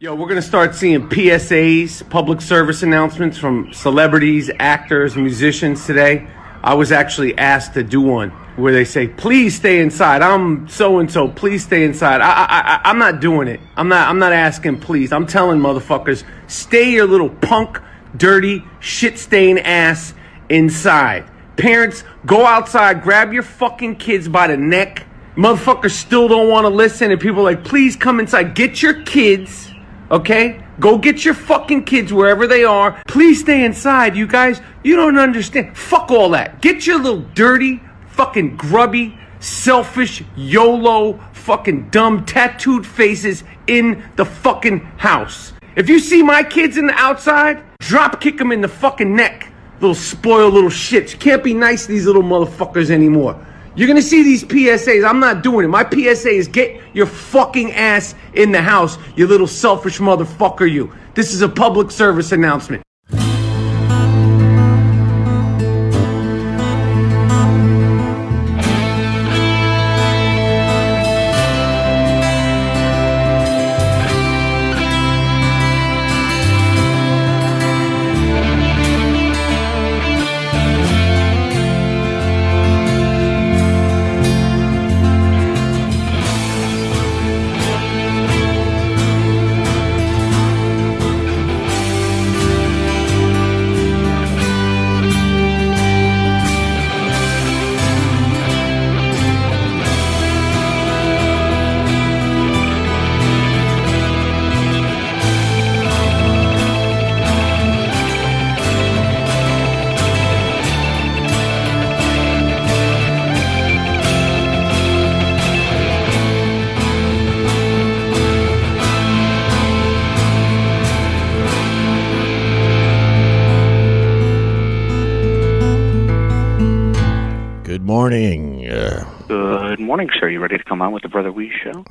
Yo, we're gonna start seeing PSAs, public service announcements from celebrities, actors, musicians today. I was actually asked to do one where they say, "Please stay inside." I'm so and so. Please stay inside. I, I, I, I'm not doing it. I'm not. I'm not asking. Please. I'm telling motherfuckers, stay your little punk, dirty, shit stained ass inside. Parents, go outside, grab your fucking kids by the neck. Motherfuckers still don't want to listen, and people are like, please come inside. Get your kids Okay? Go get your fucking kids wherever they are. Please stay inside, you guys. You don't understand. Fuck all that. Get your little dirty, fucking grubby, selfish, YOLO, fucking dumb, tattooed faces in the fucking house. If you see my kids in the outside, drop kick them in the fucking neck. Little spoiled little shits. Can't be nice to these little motherfuckers anymore. You're gonna see these PSAs. I'm not doing it. My PSA is get your fucking ass in the house, you little selfish motherfucker, you. This is a public service announcement.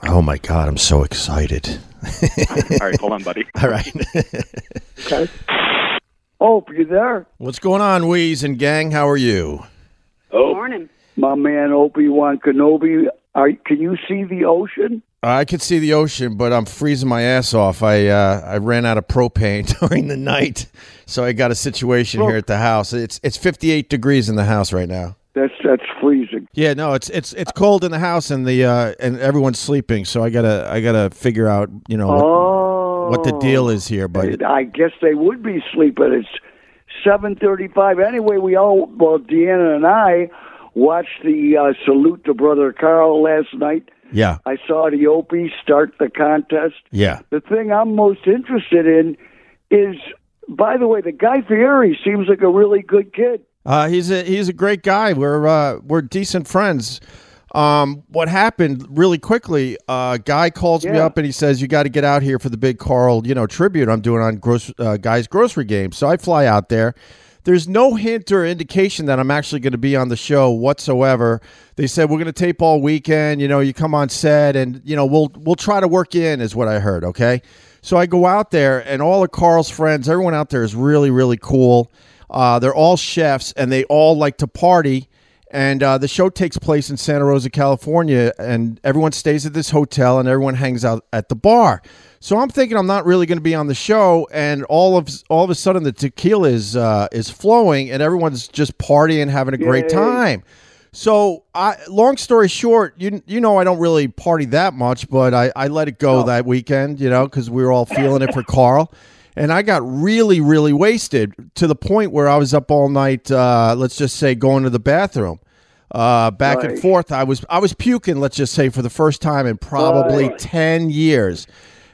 Oh my God, I'm so excited. All right, hold on, buddy. All right. Okay. Oh, you there? What's going on, Weez and gang? How are you? Oh. Morning. My man Obi Wan Kenobi. Are, can you see the ocean? I could see the ocean, but I'm freezing my ass off. I uh, I ran out of propane during the night, so I got a situation here at the house. It's it's 58 degrees in the house right now. That's that's freezing. Yeah, no, it's it's it's cold in the house and the uh, and everyone's sleeping. So I gotta I gotta figure out you know what, Oh, what the deal is here. But I guess they would be sleeping. It's seven thirty-five. Anyway, we all well, Deanna and I watched the uh, salute to Brother Carl last night. yeah, I saw the Opie start the contest. yeah. The thing I'm most interested in is, by the way, the Guy Fieri seems like a really good kid. Uh, he's a he's a great guy. We're uh, we're decent friends. Um, what happened really quickly? Uh, guy calls me up and he says, "You got to get out here for the big Carl, you know, tribute I'm doing on gross, uh, guy's grocery game." So I fly out there. There's no hint or indication that I'm actually going to be on the show whatsoever. They said we're going to tape all weekend. You know, you come on set and you know we'll we'll try to work in, is what I heard. Okay, so I go out there and all of Carl's friends, everyone out there is really really cool. Uh, they're all chefs and they all like to party. And uh, the show takes place in Santa Rosa, California, and everyone stays at this hotel and everyone hangs out at the bar. So I'm thinking I'm not really going to be on the show, and all of all of a sudden the tequila is uh, is flowing, and everyone's just partying, having a great Yay. time. So, I, long story short, you you know I don't really party that much, but I, I let it go that weekend, you know, because we were all feeling it for Carl, and I got really really wasted to the point where I was up all night. Uh, let's just say going to the bathroom, uh, back and forth. I was I was puking. Let's just say for the first time in probably Right. ten years.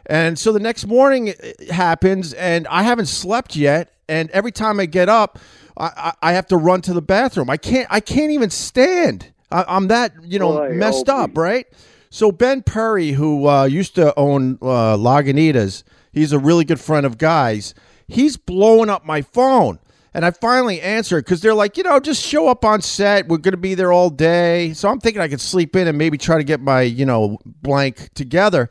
And so the next morning happens, and I haven't slept yet. And every time I get up, I, I, I have to run to the bathroom. I can't. I can't even stand. I, I'm that you know Boy, messed Opie. up, right? So Ben Perry, who uh, used to own uh, Lagunitas, he's a really good friend of Guy's. He's blowing up my phone. And I finally answered because they're like, you know, just show up on set. We're going to be there all day. So I'm thinking I could sleep in and maybe try to get my, you know, blank together.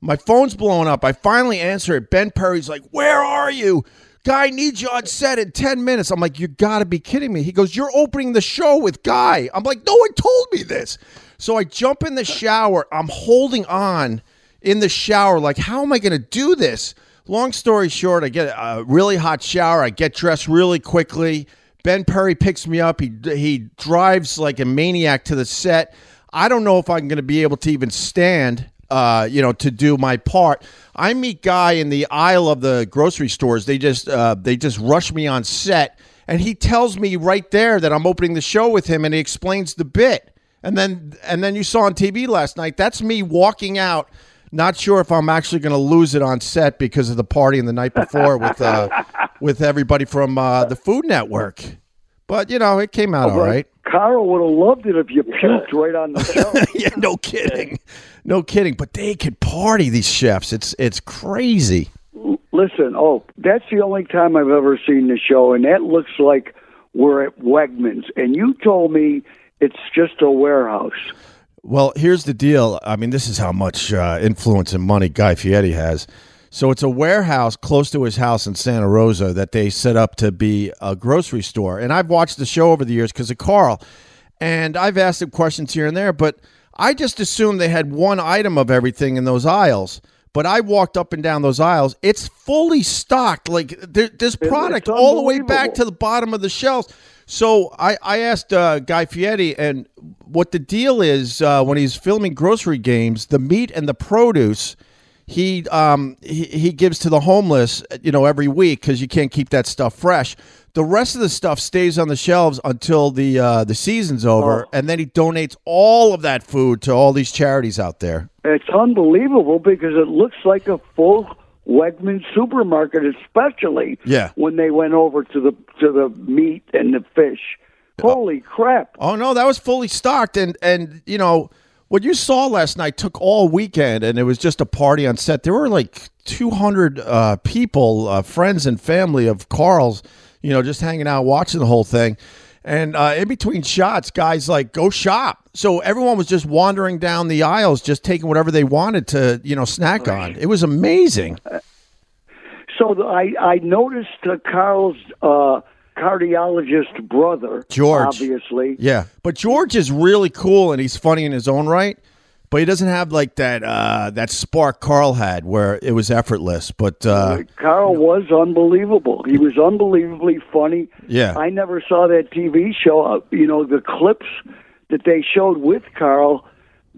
My phone's blowing up. I finally answer it. Ben Perry's like, Where are you? Guy needs you on set in 10 minutes. I'm like, You gotta be kidding me. He goes, You're opening the show with Guy. I'm like, No one told me this. So I jump in the shower. I'm holding on in the shower. Like, how am I going to do this? Long story short, I get a really hot shower. I get dressed really quickly. Ben Perry picks me up. He he drives like a maniac to the set. I don't know if I'm going to be able to even stand, uh, you know, to do my part. I meet Guy in the aisle of the grocery stores. They just uh, they just rush me on set, and he tells me right there that I'm opening the show with him, and he explains the bit. And then and then you saw on TV last night. That's me walking out. Not sure if I'm actually going to lose it on set because of the party in the night before with uh, with everybody from uh, the Food Network. But you know, it came out all But right. Carl would have loved it if you puked right on the show. yeah, no kidding, no kidding. But they could party these chefs. It's it's crazy. Listen, oh, that's the only time I've ever seen the show, and that looks like we're at Wegmans. And you told me it's just a warehouse. Well, here's the deal. I mean, this is how much uh, influence and money Guy Fieri has. So it's a warehouse close to his house in Santa Rosa that they set up to be a grocery store. And I've watched the show over the years because of Carl, and I've asked him questions here and there, but I just assumed they had one item of everything in those aisles. But I walked up and down those aisles. It's fully stocked. Like there, there's product all the way back to the bottom of the shelves. So I, I asked uh, Guy Fieri, and what the deal is uh, when he's filming grocery games, the meat and the produce he um he, he gives to the homeless, you know, every week because you can't keep that stuff fresh. The rest of the stuff stays on the shelves until the uh, the season's over, and then he donates all of that food to all these charities out there. It's unbelievable because it looks like a full Wegmans supermarket, especially Yeah. when they went over to the to the meat and the fish. Holy crap! Oh no, that was fully stocked, and and you know what you saw last night took all weekend, and it was just a party on set. There were like two hundred uh, people, uh, friends and family of Carl's, you know, just hanging out watching the whole thing. And uh, in between shots, guys like go shop. So everyone was just wandering down the aisles, just taking whatever they wanted to, you know, snack on. It was amazing. So the, I I noticed uh, Carl's uh, cardiologist brother, George. obviously. Yeah, but George is really cool and he's funny in his own right. But he doesn't have like that uh, that spark Carl had, where it was effortless. But uh, Carl was unbelievable. He was unbelievably funny. Yeah. I never saw that TV show. Uh, you know, the clips that they showed with Carl,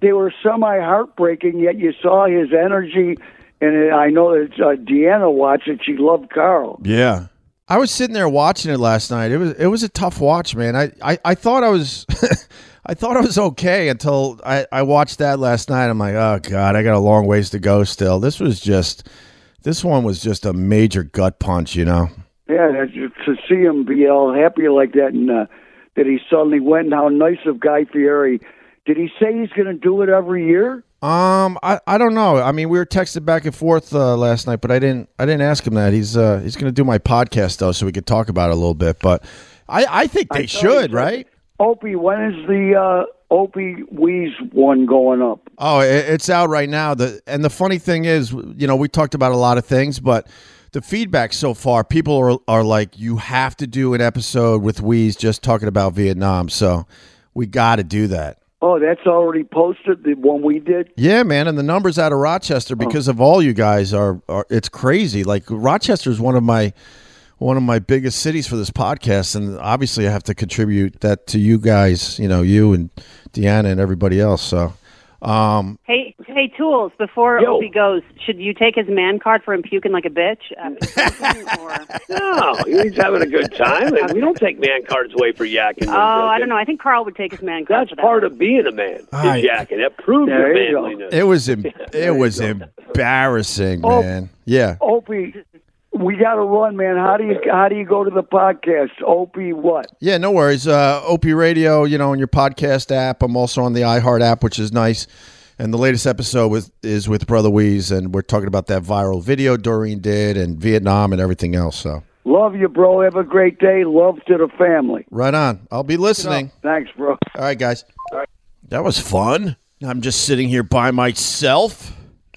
they were semi heartbreaking. Yet you saw his energy, and I know that uh, Deanna watched it. She loved Carl. yeah, I was sitting there watching it last night. It was it was a tough watch, man. I I, I thought I was. I thought I was okay until I, I watched that last night. I'm like, oh god, I got a long ways to go still. This was just, this one was just a major gut punch, you know. Yeah, to see him be all happy like that, and uh, that he suddenly went. And how nice of Guy Fieri. Did he say he's going to do it every year? Um, I, I don't know. I mean, we were texting back and forth uh, last night, but I didn't I didn't ask him that. He's uh he's gonna do my podcast though, so we could talk about it a little bit. But I I think they I should, right? Opie, when is the uh, Opie Weeze one going up? Oh, it's out right now. The and the funny thing is, you know, we talked about a lot of things, but the feedback so far, people are are like, you have to do an episode with Weeze just talking about Vietnam. So we got to do that. Oh, that's already posted. The one we did. Yeah, man, and the numbers out of Rochester because of all you guys are, are it's crazy. Like Rochester is one of my one of my biggest cities for this podcast, and obviously I have to contribute that to you guys. You know, you and Deanna and everybody else. So, um, Hey, hey, Tools! Before Yo. Opie goes, should you take his man card for him puking like a bitch? Uh, or, No, he's having a good time. And we don't take man cards away for yakking. oh, I don't know. I think Carl would take his man card. That's for that part one. of being a man. Is I- yakking. That proves your go. manliness. it was em- it was embarrassing, Oh. man. Yeah. Opie, we got to run, man. How do you how do you go to the podcast? Opie, what? Yeah, no worries. Uh, Opie Radio, you know, on your podcast app. I'm also on the iHeart app, which is nice. And the latest episode with, is with Brother Weeze, and we're talking about that viral video Doreen did and Vietnam and everything else. So, Love you, bro. Have a great day. Love to the family. right on. I'll be listening. Thanks, bro. All right, guys. That was fun. I'm just sitting here by myself.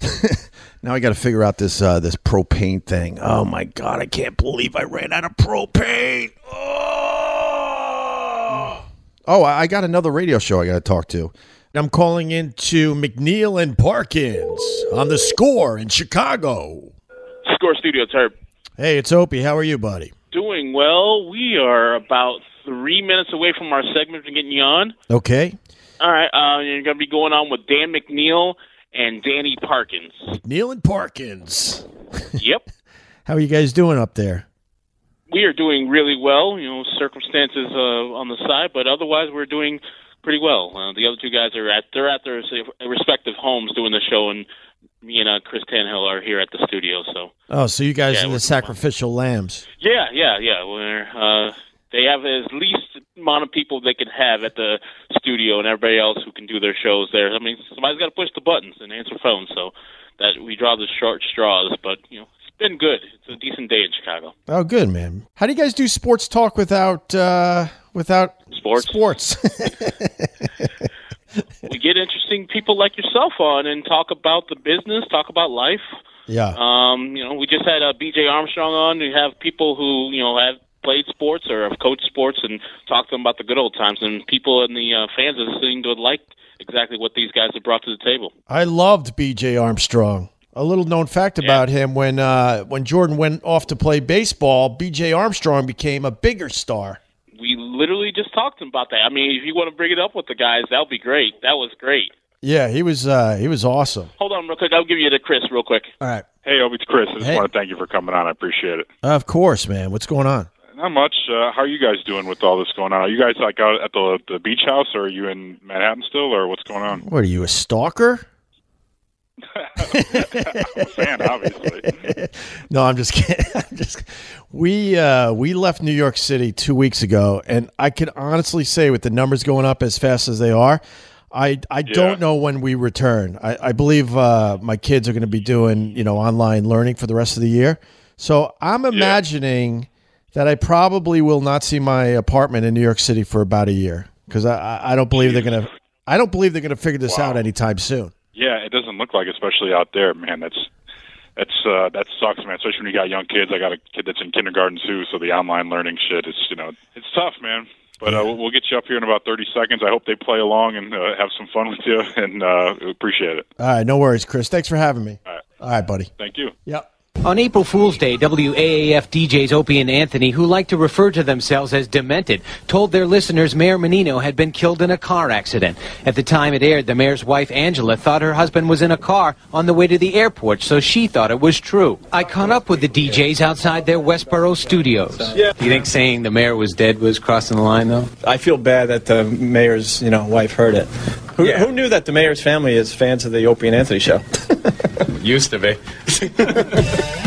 now I got to figure out this uh, this propane thing. Oh my god, I can't believe I ran out of propane. Oh, oh I got another radio show I got to talk to. I'm calling into McNeil and Parkins on the score in Chicago. Score Studio, Herb. Hey, it's Opie. How are you, buddy? Doing well. We are about three minutes away from our segment from getting you on. Okay. All right, uh, you're going to be going on with Dan McNeil and Danny Parkins. McNeil and Parkins. yep. How are you guys doing up there? We are doing really well. You know, circumstances uh, on the side, but otherwise we're doing pretty well. Uh, the other two guys are at they're at their respective homes doing the show, and me and uh, Chris Tanhill are here at the studio. So. Oh, so you guys Yeah, are the sacrificial lambs. Yeah, yeah, yeah. We're uh, they have as least amount of people they can have at the studio, and everybody else who can do their shows there. I mean, somebody's got to push the buttons and answer phones, so that we draw the short straws. But you know, it's been good. It's a decent day in Chicago. Oh, good man. How do you guys do sports talk without uh, without Sports. Sports. we get interesting people like yourself on and talk about the business, talk about life. yeah. Um, you know, we just had uh, B.J. Armstrong on. We have people who you know have played sports or have coached sports and talk to them about the good old times. And people and the uh, fans are seem to like exactly what these guys have brought to the table. I loved B.J. Armstrong. A little known fact about him: when uh, when Jordan went off to play baseball, B.J. Armstrong became a bigger star. We literally just talked about that. I mean, if you want to bring it up with the guys, that'll be great. That was great. Yeah, he was uh, he was awesome. Hold on, real quick. I'll give you to Chris real quick. All right, Hey, Opie, it's Chris. I just Hey. want to thank you for coming on. I appreciate it. of course, man. What's going on? Not much. Uh, how are you guys doing with all this going on? Are you guys like out at the the beach house, or are you in Manhattan still, or what's going on? What are you, a stalker? I'm a fan, obviously. No, I'm just kidding. I'm just we uh, we left New York City two weeks ago, and I can honestly say, with the numbers going up as fast as they are, I I don't know when we return. I, I believe uh, my kids are going to be doing you know online learning for the rest of the year. So I'm imagining that I probably will not see my apartment in New York City for about a year because I, I don't believe they're gonna I don't believe they're gonna figure this out anytime soon. Yeah, it doesn't look like, especially out there, man. That's that's uh, that sucks, man. Especially when you got young kids. I got a kid that's in kindergarten too, so the online learning shit is, you know, it's tough, man. But uh, we'll we'll get you up here in about 30 seconds. I hope they play along and uh, have some fun with you, and uh, appreciate it. All right, no worries, Chris. Thanks for having me. All right. All right, buddy. Thank you. Yep. On April Fool's Day, WAAF DJs Opie and Anthony, who like to refer to themselves as demented, told their listeners Mayor Menino had been killed in a car accident. At the time it aired, the mayor's wife Angela thought her husband was in a car on the way to the airport, so she thought it was true. I caught up with the DJs outside their Westboro studios. Yeah. You think saying the mayor was dead was crossing the line, though? I feel bad that the mayor's, you know, wife heard it. Who, who knew that the mayor's family is fans of the Opie and Anthony show? Used to be.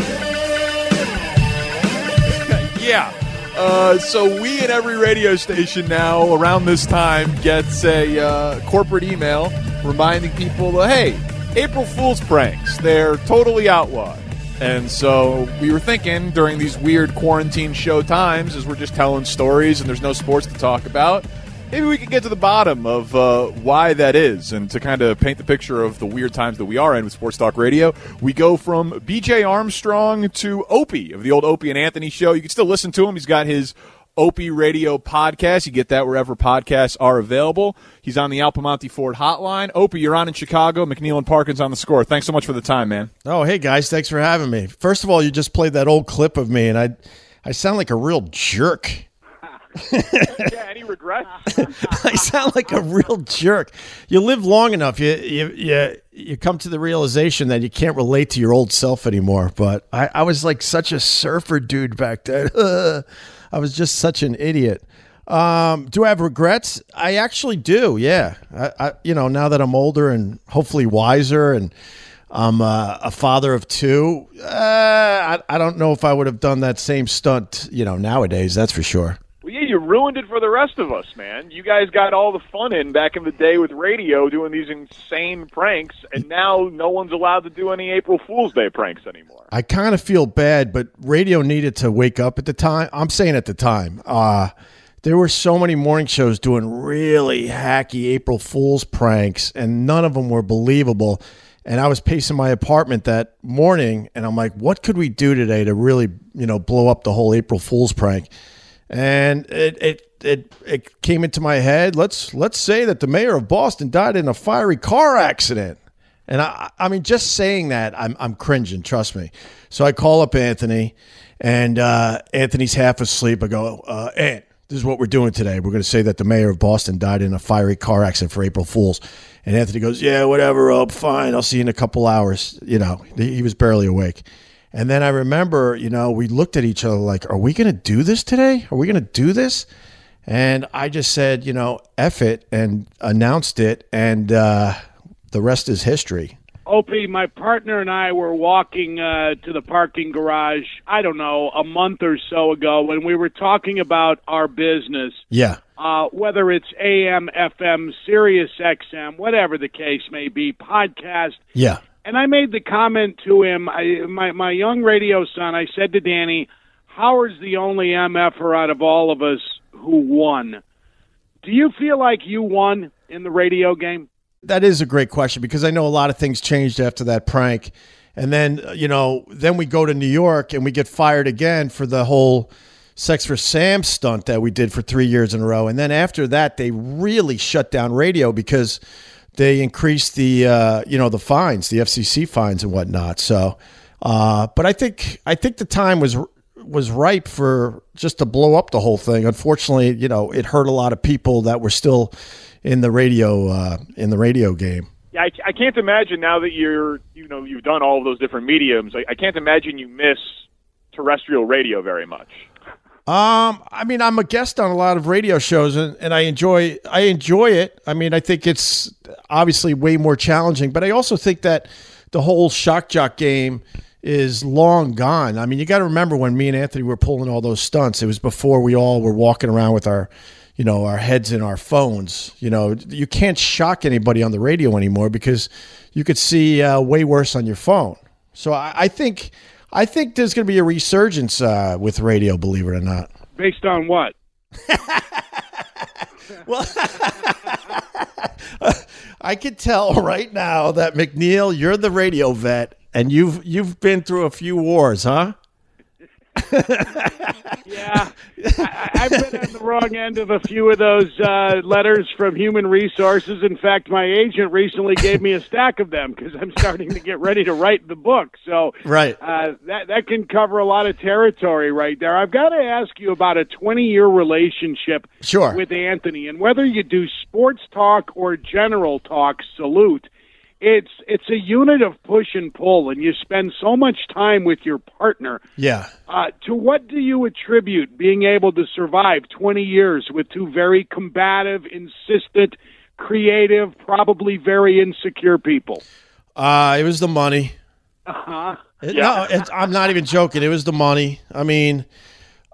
Yeah. Uh, so we at every radio station now around this time gets a uh, corporate email reminding people, that, hey, April Fool's pranks, they're totally outlawed. And so we were thinking during these weird quarantine show times, as we're just telling stories and there's no sports to talk about, maybe we could get to the bottom of uh, why that is and to kind of paint the picture of the weird times that we are in with Sports Talk Radio. We go from BJ Armstrong to Opie of the old Opie and Anthony show. You can still listen to him. He's got his Opie Radio podcast. You get that wherever podcasts are available. He's on the Al Piemonte Ford hotline. Opie, you're on in Chicago. McNeil and Parkins on the score. Thanks so much for the time, man. Oh, hey guys, thanks for having me. First of all, you just played that old clip of me, and I, I sound like a real jerk. yeah, any regrets? I sound like a real jerk. You live long enough, you you you, you come to the realization that you can't relate to your old self anymore. But I, I was like such a surfer dude back then. I was just such an idiot. Um, do I have regrets? I actually do. Yeah. I, I you know now that I'm older and hopefully wiser and. I'm uh, a father of two. Uh, I, I don't know if I would have done that same stunt, you know, nowadays. That's for sure. You ruined it for the rest of us, man. You guys got all the fun in back in the day with radio doing these insane pranks, and now no one's allowed to do any April Fool's Day pranks anymore. I kind of feel bad, but radio needed to wake up at the time. I'm saying at the time. Uh, there were so many morning shows doing really hacky April Fool's pranks, and none of them were believable. And I was pacing my apartment that morning, and I'm like, what could we do today to really, you know, blow up the whole April Fool's prank? And it it it it came into my head. Let's let's say that the mayor of Boston died in a fiery car accident. And I, I mean, just saying that, I'm, I'm cringing. Trust me. So I call up Anthony, and uh, Anthony's half asleep. I go, uh, Ant, this is what we're doing today. We're going to say that the mayor of Boston died in a fiery car accident for April Fools. And Anthony goes, Yeah, whatever. Oh, fine. I'll see you in a couple hours. You know, he was barely awake. And then I remember, you know, we looked at each other like, Are we going to do this today? Are we going to do this? And I just said, you know, F it and announced it. And uh, the rest is history. Opie, my partner and I were walking uh, to the parking garage, I don't know, a month or so ago when we were talking about our business. Yeah. Uh, whether it's AM, FM, Sirius XM, whatever the case may be, podcast. Yeah. And I made the comment to him, I, my, my young radio son, I said to Danny, Howard's the only MFer out of all of us who won. Do you feel like you won in the radio game? That is a great question because I know a lot of things changed after that prank. And then, uh, you know, then we go to New York and we get fired again for the whole Sex for Sam stunt that we did for three years in a row. And then after that, they really shut down radio because they increased the, uh, you know, the fines, the FCC fines and whatnot. So, uh, but I think, I think the time was, was ripe for just to blow up the whole thing. Unfortunately, you know, it hurt a lot of people that were still in the radio uh, in the radio game. Yeah, I, I can't imagine now that you're you know you've done all of those different mediums. I, I can't imagine you miss terrestrial radio very much. Um, I mean, I'm a guest on a lot of radio shows, and, and I enjoy I enjoy it. I mean, I think it's obviously way more challenging, but I also think that the whole shock jock game is long gone. I mean, you got to remember when me and Anthony were pulling all those stunts. It was before we all were walking around with our you know, our heads in our phones. You know, you can't shock anybody on the radio anymore because you could see uh, way worse on your phone. So I, I think I think there's going to be a resurgence uh, with radio, believe it or not. Based on what? well, I could tell right now that McNeil, you're the radio vet, and you've you've been through a few wars, huh? Yeah, I, I've been on the wrong end of a few of those uh, letters from Human Resources. In fact, my agent recently gave me a stack of them because I'm starting to get ready to write the book. So, right, uh, that that can cover a lot of territory right there. I've got to ask you about a 20 year relationship sure. with Anthony, and whether you do sports talk or general talk. Salute it's it's a unit of push and pull, and you spend so much time with your partner. Yeah. Uh, to what do you attribute being able to survive 20 years with two very combative, insistent, creative, probably very insecure people? Uh, it was the money. Uh-huh. It, yeah. No, I'm not even joking. It was the money. I mean,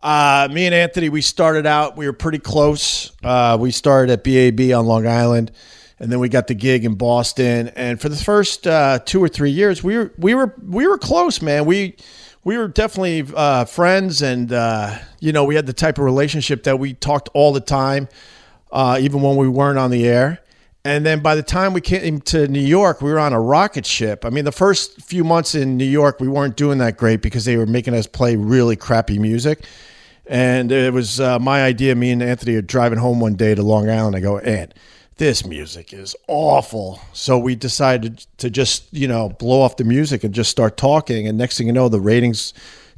uh, me and Anthony, we started out. We were pretty close. Uh, we started at BAB on Long Island and then we got the gig in Boston. And for the first uh, two or three years, we were we were we were close, man. We we were definitely uh, friends, and uh, you know, we had the type of relationship that we talked all the time, uh, even when we weren't on the air. And then by the time we came to New York, we were on a rocket ship. I mean, the first few months in New York, we weren't doing that great because they were making us play really crappy music. And it was uh, my idea. Me and Anthony are driving home one day to Long Island. I go, Ant this music is awful. So we decided to just, you know, blow off the music and just start talking. And next thing you know, the ratings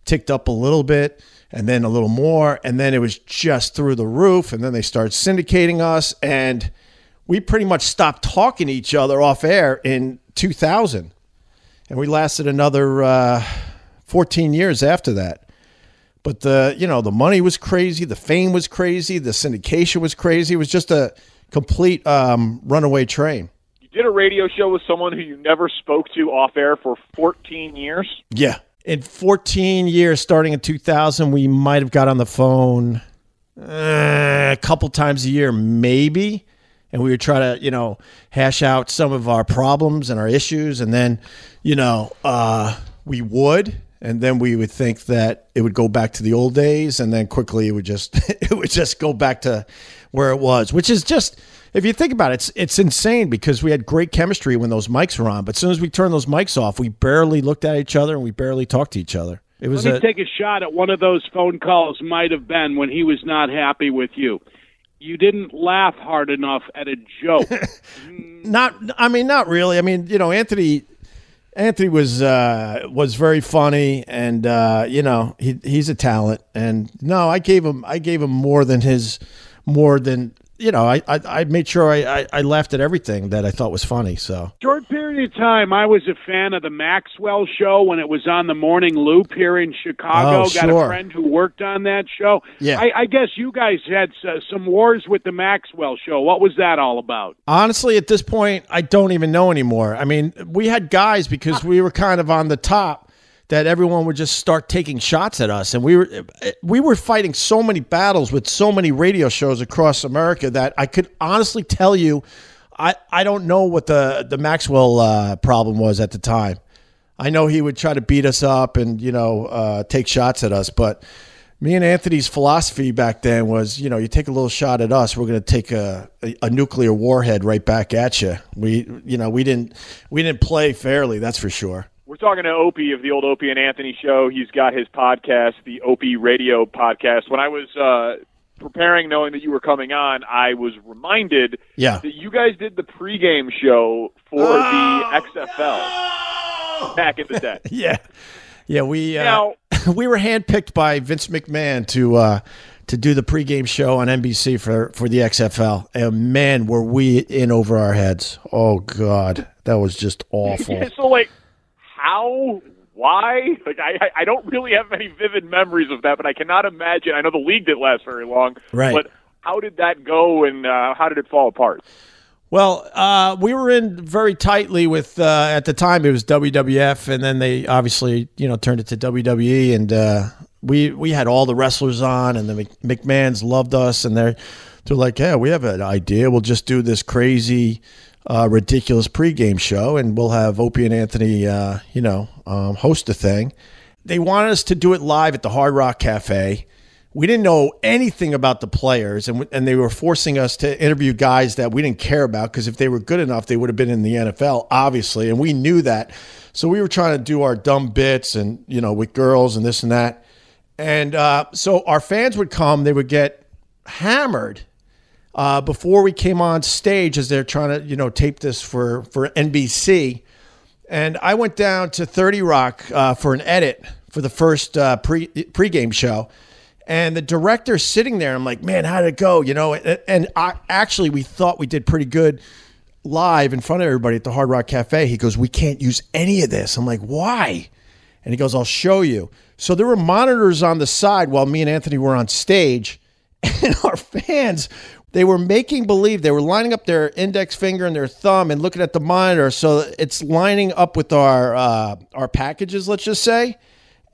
ticked up a little bit and then a little more. And then it was just through the roof. And then they started syndicating us. And we pretty much stopped talking to each other off air in 2000. And we lasted another uh, 14 years after that. But the, you know, the money was crazy, the fame was crazy, the syndication was crazy. It was just a complete um, runaway train. You did a radio show with someone who you never spoke to off air for 14 years. Yeah. In 14 years, starting in 2000, we might have got on the phone uh, a couple times a year, maybe. And we would try to, you know, hash out some of our problems and our issues. And then, you know, uh, we would and then we would think that it would go back to the old days and then quickly it would just it would just go back to where it was, which is just if you think about it, it's it's insane because we had great chemistry when those mics were on, but as soon as we turned those mics off, we barely looked at each other and we barely talked to each other. It was Let me a- take a shot at one of those phone calls. Might have been when he was not happy with you. You didn't laugh hard enough at a joke. not I mean not really. I mean, you know, Anthony Anthony was uh was very funny and uh you know, he he's a talent and no, I gave him I gave him more than his more than you know, I I, I made sure I, I I laughed at everything that I thought was funny. So Short period of time, I was a fan of the Maxwell Show when it was on the morning loop here in Chicago. Oh, Got sure. a friend who worked on that show. Yeah. I, I guess you guys had uh, some wars with the Maxwell Show. What was that all about? honestly, at this point, I don't even know anymore. I mean, we had guys because we were kind of on the top that everyone would just start taking shots at us, and we were we were fighting so many battles with so many radio shows across America that I could honestly tell you, I I don't know what the the Maxwell uh, problem was at the time. I know he would try to beat us up and you know uh, take shots at us, but me and Anthony's philosophy back then was, you know, you take a little shot at us, we're going to take a, a, a nuclear warhead right back at you. We, you know, we didn't we didn't play fairly, that's for sure. We're talking to Opie of the old Opie and Anthony show. He's got his podcast, the Opie Radio podcast. When I was uh, preparing, knowing that you were coming on, I was reminded Yeah. that you guys did the pregame show for the XFL back in the day. yeah, yeah. We uh, we were handpicked by Vince McMahon to uh, to do the pregame show on NBC for for the XFL, and man, were we in over our heads. Oh God, that was just awful. So like, how? Why? Like, I I- don't really have any vivid memories of that, but I cannot imagine. I know the league didn't last very long, Right. But how did that go, and uh, how did it fall apart? Well, uh, we were in very tightly with uh, at the time it was WWF, and then they obviously you know turned it to WWE, and uh, we we had all the wrestlers on, and the McMahon's loved us, and they're they're like, yeah, we have an idea, we'll just do this crazy, uh, ridiculous pregame show, and we'll have Opie and Anthony, uh, you know, um, host the thing. They wanted us to do it live at the Hard Rock Cafe we didn't know anything about the players, and and they were forcing us to interview guys that we didn't care about because if they were good enough, they would have been in the NFL, obviously, and we knew that. So we were trying to do our dumb bits, and you know, with girls and this and that, and uh, so our fans would come, they would get hammered uh, before we came on stage as they're trying to you know tape this for for NBC. And I went down to 30 Rock uh, for an edit for the first uh, pre pregame show. And the director's sitting there. I'm like, man, how did it go? You know, and, and I, actually, we thought we did pretty good live in front of everybody at the Hard Rock Cafe. He goes, we can't use any of this. I'm like, why? And he goes, I'll show you. So there were monitors on the side while me and Anthony were on stage, and our fans they were making believe they were lining up their index finger and their thumb and looking at the monitor so it's lining up with our uh, our packages let's just say.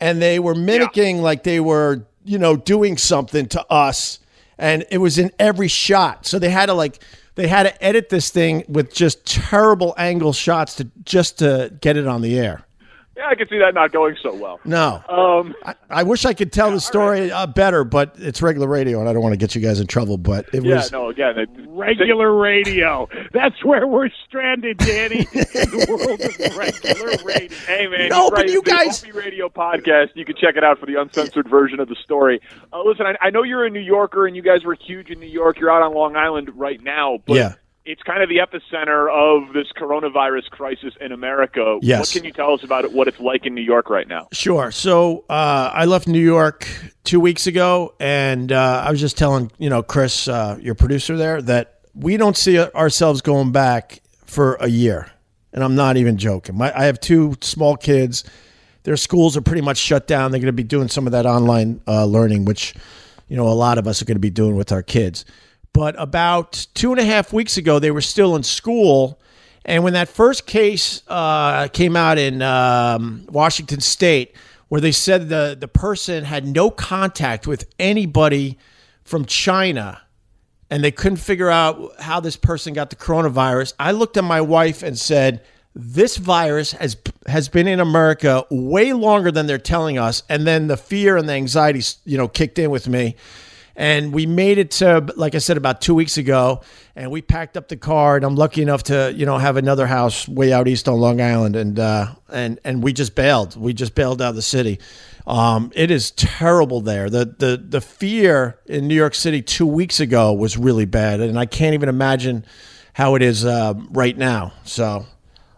And they were mimicking like they were you know doing something to us. And it was in every shot. So they had to like they had to edit this thing with just terrible angle shots to just to get it on the air Yeah, I can see that not going so well. no Um, I, I wish I could tell the story uh, better, but it's regular radio, and I don't want to get you guys in trouble. But it was yeah, was no, again, it, Regular radio. That's where we're stranded, Danny. the world of regular radio. Hey man, No, but right. you The guys- Opie Radio podcast. You can check it out for the uncensored version of the story. Uh, listen, I, I know you're a New Yorker, and you guys were huge in New York. You're out on Long Island right now, but Yeah. It's kind of the epicenter of this coronavirus crisis in America. Yes. What can you tell us about it? What it's like in New York right now? Sure. So uh, I left New York two weeks ago, and uh, I was just telling you know Chris, uh, your producer there, that we don't see ourselves going back for a year, and I'm not even joking. My, I have two small kids. Their schools are pretty much shut down. They're going to be doing some of that online uh, learning, which you know a lot of us are going to be doing with our kids. But about two and a half weeks ago, they were still in school. And when that first case uh, came out in um, Washington State, where they said the, the person had no contact with anybody from China and they couldn't figure out how this person got the coronavirus, I looked at my wife and said, this virus has has been in America way longer than they're telling us. And then the fear and the anxiety, you know, kicked in with me. And we made it to, like I said, about two weeks ago, and we packed up the car. And I'm lucky enough to, you know, have another house way out east on Long Island, and uh, and and we just bailed. We just bailed out of the city. Um, it is terrible there. The the the fear in New York City two weeks ago was really bad, and I can't even imagine how it is uh, right now. So,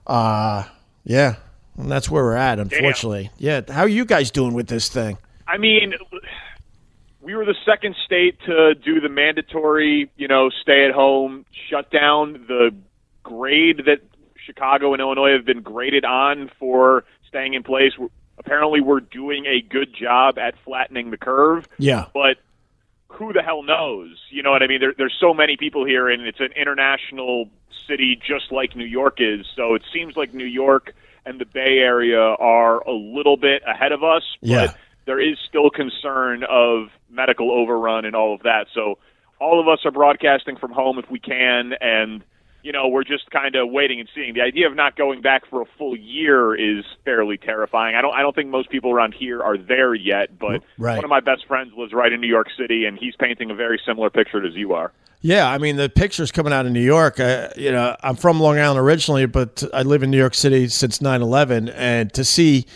uh, yeah, and that's where we're at. Unfortunately, yeah. How are you guys doing with this thing? I mean, we were the second state to do the mandatory, you know, stay at home, shut down. The grade that Chicago and Illinois have been graded on for staying in place. Apparently, we're doing a good job at flattening the curve. Yeah. But who the hell knows? You know what I mean? There, there's so many people here, and it's an international city just like New York is. So it seems like New York and the Bay Area are a little bit ahead of us. Yeah. There is still concern of medical overrun and all of that. So all of us are broadcasting from home if we can, and you know we're just kind of waiting and seeing. The idea of not going back for a full year is fairly terrifying. I don't I don't think most people around here are there yet, but Right. one of my best friends lives right in New York City, and he's painting a very similar picture as you are. Yeah, I mean the pictures coming out of New York. Uh, you know, I'm from Long Island originally, but I live in New York City since 9/11, and to see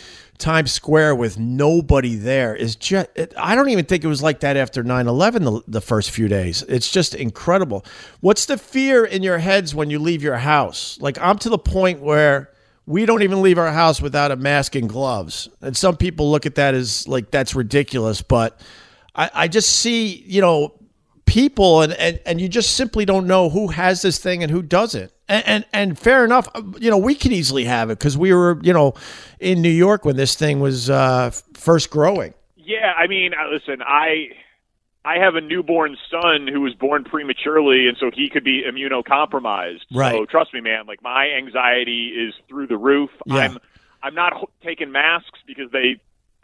Times Square with nobody there is just. It, I don't even think it was like that after 9/11. The, the first few days, it's just incredible. What's the fear in your heads when you leave your house? Like I'm to the point where. We don't even leave our house without a mask and gloves. And some people look at that as like that's ridiculous, but I, I just see, you know, people and, and and you just simply don't know who has this thing and who doesn't and and, and fair enough uh, you know we could easily have it because we were you know in new york when this thing was uh, first growing Yeah, I mean, uh, listen, I I have a newborn son who was born prematurely, and so he could be immunocompromised. Right. So trust me, man. Like my anxiety is through the roof. Yeah. I'm I'm not taking masks because they,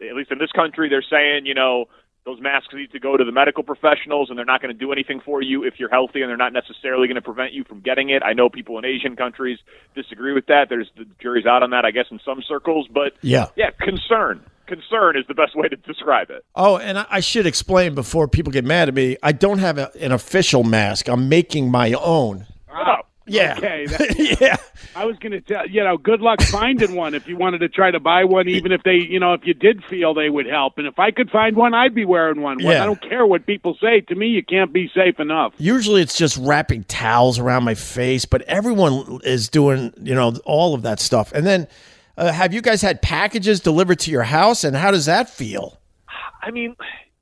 at least in this country, they're saying you know those masks need to go to the medical professionals, and they're not going to do anything for you if you're healthy, and they're not necessarily going to prevent you from getting it. I know people in Asian countries disagree with that. There's the jury's out on that, I guess, in some circles, but Yeah. yeah, concern. Concern is the best way to describe it. oh and I, should explain before people get mad at me i don't have a, an official mask i'm making my own Oh, yeah Okay. that- yeah I was going to tell you know, good luck finding one if you wanted to try to buy one, even if they, you know, if you did feel they would help. And if I could find one, I'd be wearing one. Yeah. I don't care what people say. To me, you can't be safe enough. Usually it's just wrapping towels around my face, but everyone is doing, you know, all of that stuff. And then uh, have you guys had packages delivered to your house and how does that feel? I mean,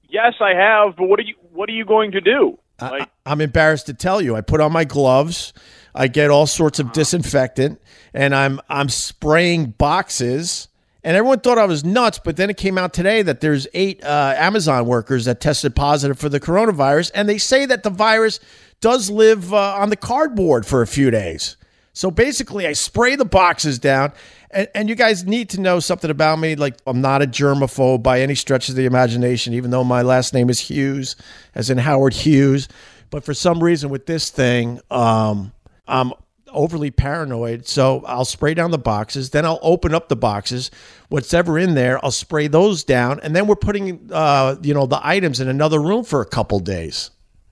yes, I have, but what are you what are you going to do? I, I'm embarrassed to tell you. I put on my gloves. I get all sorts of disinfectant, and I'm I'm spraying boxes. And everyone thought I was nuts, but then it came out today that there's eight uh, Amazon workers that tested positive for the coronavirus, and they say that the virus does live uh, on the cardboard for a few days. So basically, I spray the boxes down, and, and you guys need to know something about me. Like, I'm not a germaphobe by any stretch of the imagination, even though my last name is Hughes, as in Howard Hughes. But for some reason, with this thing, um, I'm overly paranoid. So I'll spray down the boxes, then I'll open up the boxes. Whatever in there, I'll spray those down, and then we're putting, uh, you know, the items in another room for a couple days.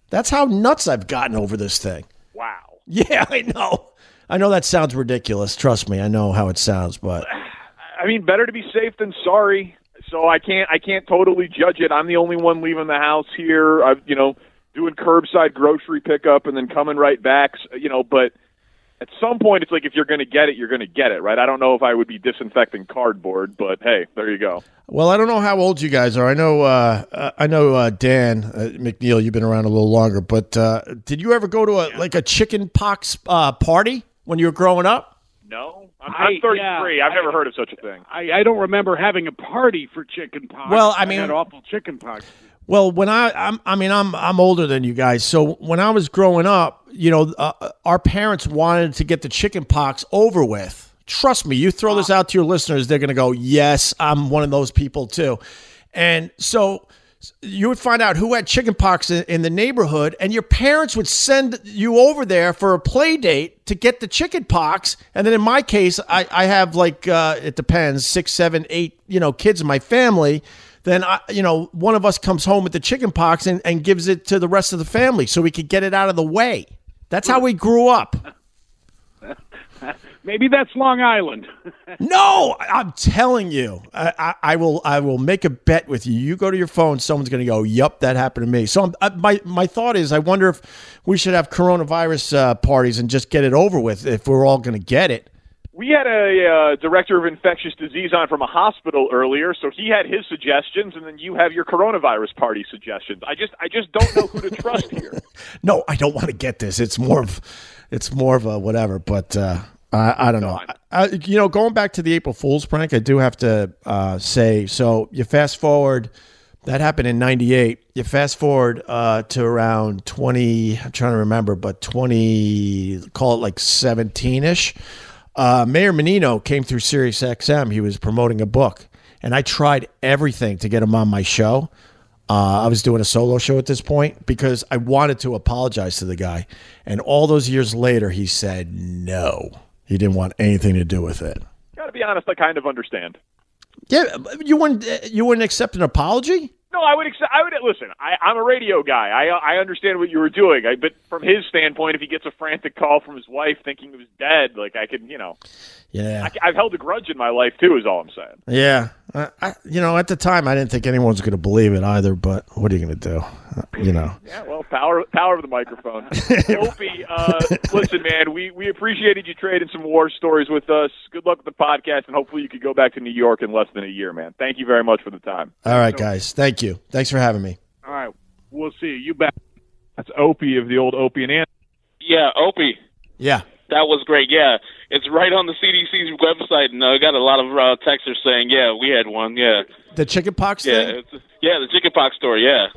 That's how nuts I've gotten over this thing. Wow. Yeah, I know. I know that sounds ridiculous. Trust me, I know how it sounds, but I mean, better to be safe than sorry. So I can't I can't totally judge it. I'm the only one leaving the house here. I've you know doing curbside grocery pickup and then coming right back. s- You know, but at some point it's like if you're going to get it, you're going to get it, right? I don't know if I would be disinfecting cardboard, but hey, there you go. well, I don't know how old you guys are. I know, uh, uh, I know, uh, Dan uh, McNeil. You've been around a little longer, but uh, did you ever go to a like a chicken pox uh, party when you were growing up? No, I'm, I- I'm 33. yeah, I've never heard of such a thing. I, I don't remember having a party for chicken pox. Well, I mean- had awful chicken pox. Well, when I, I'm, I mean, I'm, I'm older than you guys. So when I was growing up, you know, uh, our parents wanted to get the chicken pox over with. Trust me, you throw this out to your listeners, they're going to go, yes, I'm one of those people too. And so you would find out who had chicken pox in, in the neighborhood, and your parents would send you over there for a play date to get the chicken pox. And then in my case, I, I have like, uh, it depends, six, seven, eight, you know, kids in my family then I, you know one of us comes home with the chicken pox and, and gives it to the rest of the family so we could get it out of the way. That's how we grew up. Maybe that's Long Island. No, I'm telling you, I, I, I will. I will make a bet with you. You go to your phone, someone's going to go, "Yup, that happened to me." So I'm, I, my my thought is, I wonder if we should have coronavirus uh, parties and just get it over with. If we're all going to get it, We had a uh, director of infectious disease on from a hospital earlier, so he had his suggestions, and then you have your coronavirus party suggestions. I just, I just don't know who to trust here. no, I don't want to get this. It's more of, it's more of a whatever. But uh, I, I don't know. I, you know, going back to the April Fool's prank, I do have to uh, say. So you fast forward. That happened in '98. You fast forward uh, to around 20. I'm trying to remember, but 20. Call it like 17 ish. Uh, Mayor Menino came through Sirius XM. He was promoting a book, and I tried everything to get him on my show. Uh, I was doing a solo show at this point because I wanted to apologize to the guy. And all those years later, he said no. He didn't want anything to do with it. Got to be honest, I kind of understand. Yeah, you wouldn't you wouldn't accept an apology? No, I would. Accept, I would listen. I, I'm a radio guy. I I understand what you were doing. I, but from his standpoint, if he gets a frantic call from his wife thinking he was dead, like I can, you know, Yeah, I, I've held a grudge in my life too. Is all I'm saying. yeah. I, I, you know, at the time, I didn't think anyone was going to believe it either. But what are you going to do? Uh, you know. Yeah, well, power power of the microphone. Opie, uh, listen, man, we we appreciated you trading some war stories with us. Good luck with the podcast, and hopefully you could go back to New York in less than a year, man. Thank you very much for the time. All right, guys. Thank you. Thanks for having me. All right, we'll see you. You bet. That's Opie of the old Opie and Ant. Yeah, Opie. Yeah. That was great. Yeah, it's right on the CDC's website, and I got a lot of uh, texters saying, "Yeah, we had one." Yeah, The chickenpox yeah, thing. it's, yeah, the chickenpox story. Yeah,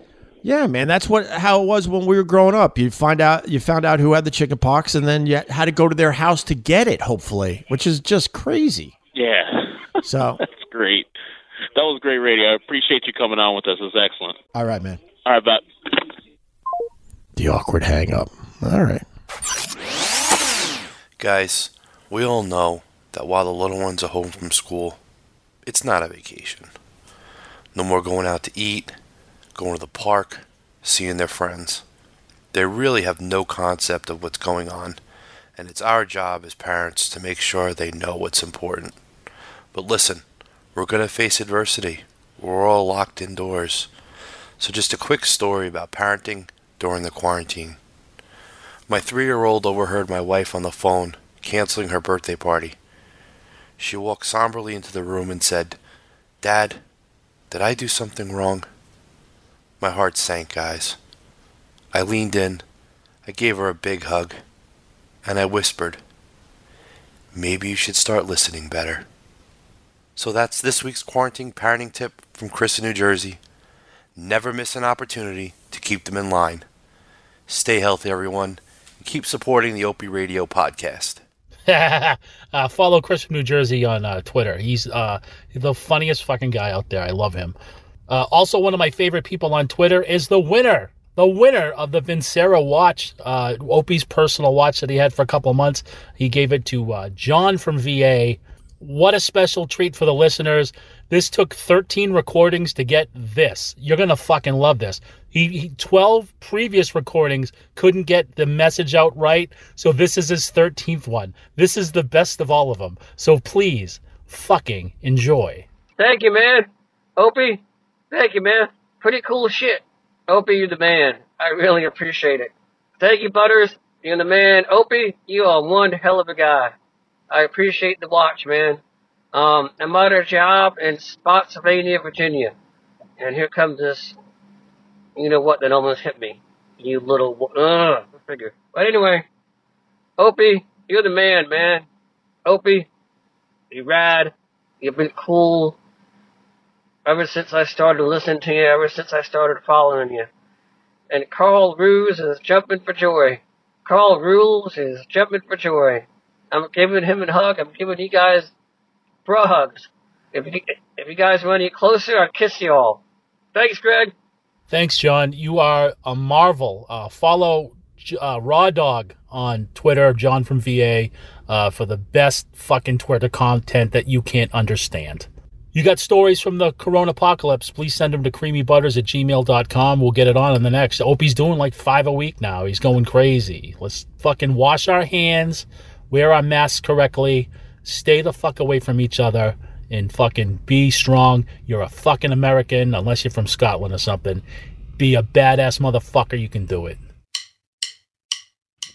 Yeah, man, that's what how it was when we were growing up. You find out you found out who had the chickenpox, and then you had to go to their house to get it. Hopefully, which is just crazy. yeah. So, That's great. That was great radio. I appreciate you coming on with us. It was excellent. all right, man. All right, bet. The awkward hang up. All right. Guys, we all know that while the little ones are home from school, it's not a vacation. No more going out to eat, going to the park, seeing their friends. They really have no concept of what's going on, and it's our job as parents to make sure they know what's important. But listen, we're going to face adversity. We're all locked indoors. So, just a quick story about parenting during the quarantine. My three year old overheard my wife on the phone canceling her birthday party. She walked somberly into the room and said, Dad, did I do something wrong? My heart sank, guys. I leaned in, I gave her a big hug, and I whispered, Maybe you should start listening better. So that's this week's quarantine parenting tip from Chris in New Jersey. Never miss an opportunity to keep them in line. Stay healthy, everyone, and keep supporting the Opie Radio podcast. uh, follow Chris from New Jersey on uh, Twitter. He's uh, the funniest fucking guy out there. I love him. Uh, also, one of my favorite people on Twitter is the winner, the winner of the Vincero watch, uh, Opie's personal watch that he had for a couple months. He gave it to uh, John from VA. What a special treat for the listeners. This took 13 recordings to get this. You're going to fucking love this. He, he 12 previous recordings couldn't get the message out right, so this is his 13th one. This is the best of all of them. So please fucking enjoy. Thank you, man. Opie, thank you, man. Pretty cool shit. Opie, you're the man. I really appreciate it. Thank you, Butters. You're the man. Opie, you are one hell of a guy. I appreciate the watch, man. Um, I'm at a job in Spotsylvania, Virginia. And here comes this, you know what, that almost hit me. You little, ugh, figure. But anyway, Opie, you're the man, man. Opie, you rad. You've been cool ever since I started listening to you, ever since I started following you. And Carl Ruse is jumping for joy. Carl Rules is jumping for joy. I'm giving him a hug. I'm giving you guys bra hugs. If you, if you guys want any closer, I'll kiss you all. Thanks, Greg. Thanks, John. You are a marvel. Uh, follow uh, Raw Dog on Twitter, John from VA, uh, for the best fucking Twitter content that you can't understand. You got stories from the Corona apocalypse, please send them to creamybutters at gmail.com. We'll get it on in the next. Opie's doing like five a week now. He's going crazy. Let's fucking wash our hands, wear our masks correctly, stay the fuck away from each other, and fucking be strong. You're a fucking American, unless you're from Scotland or something. Be a badass motherfucker. You can do it.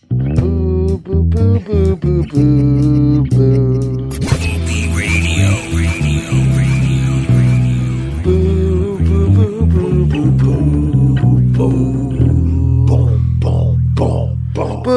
Boo, boo, boo.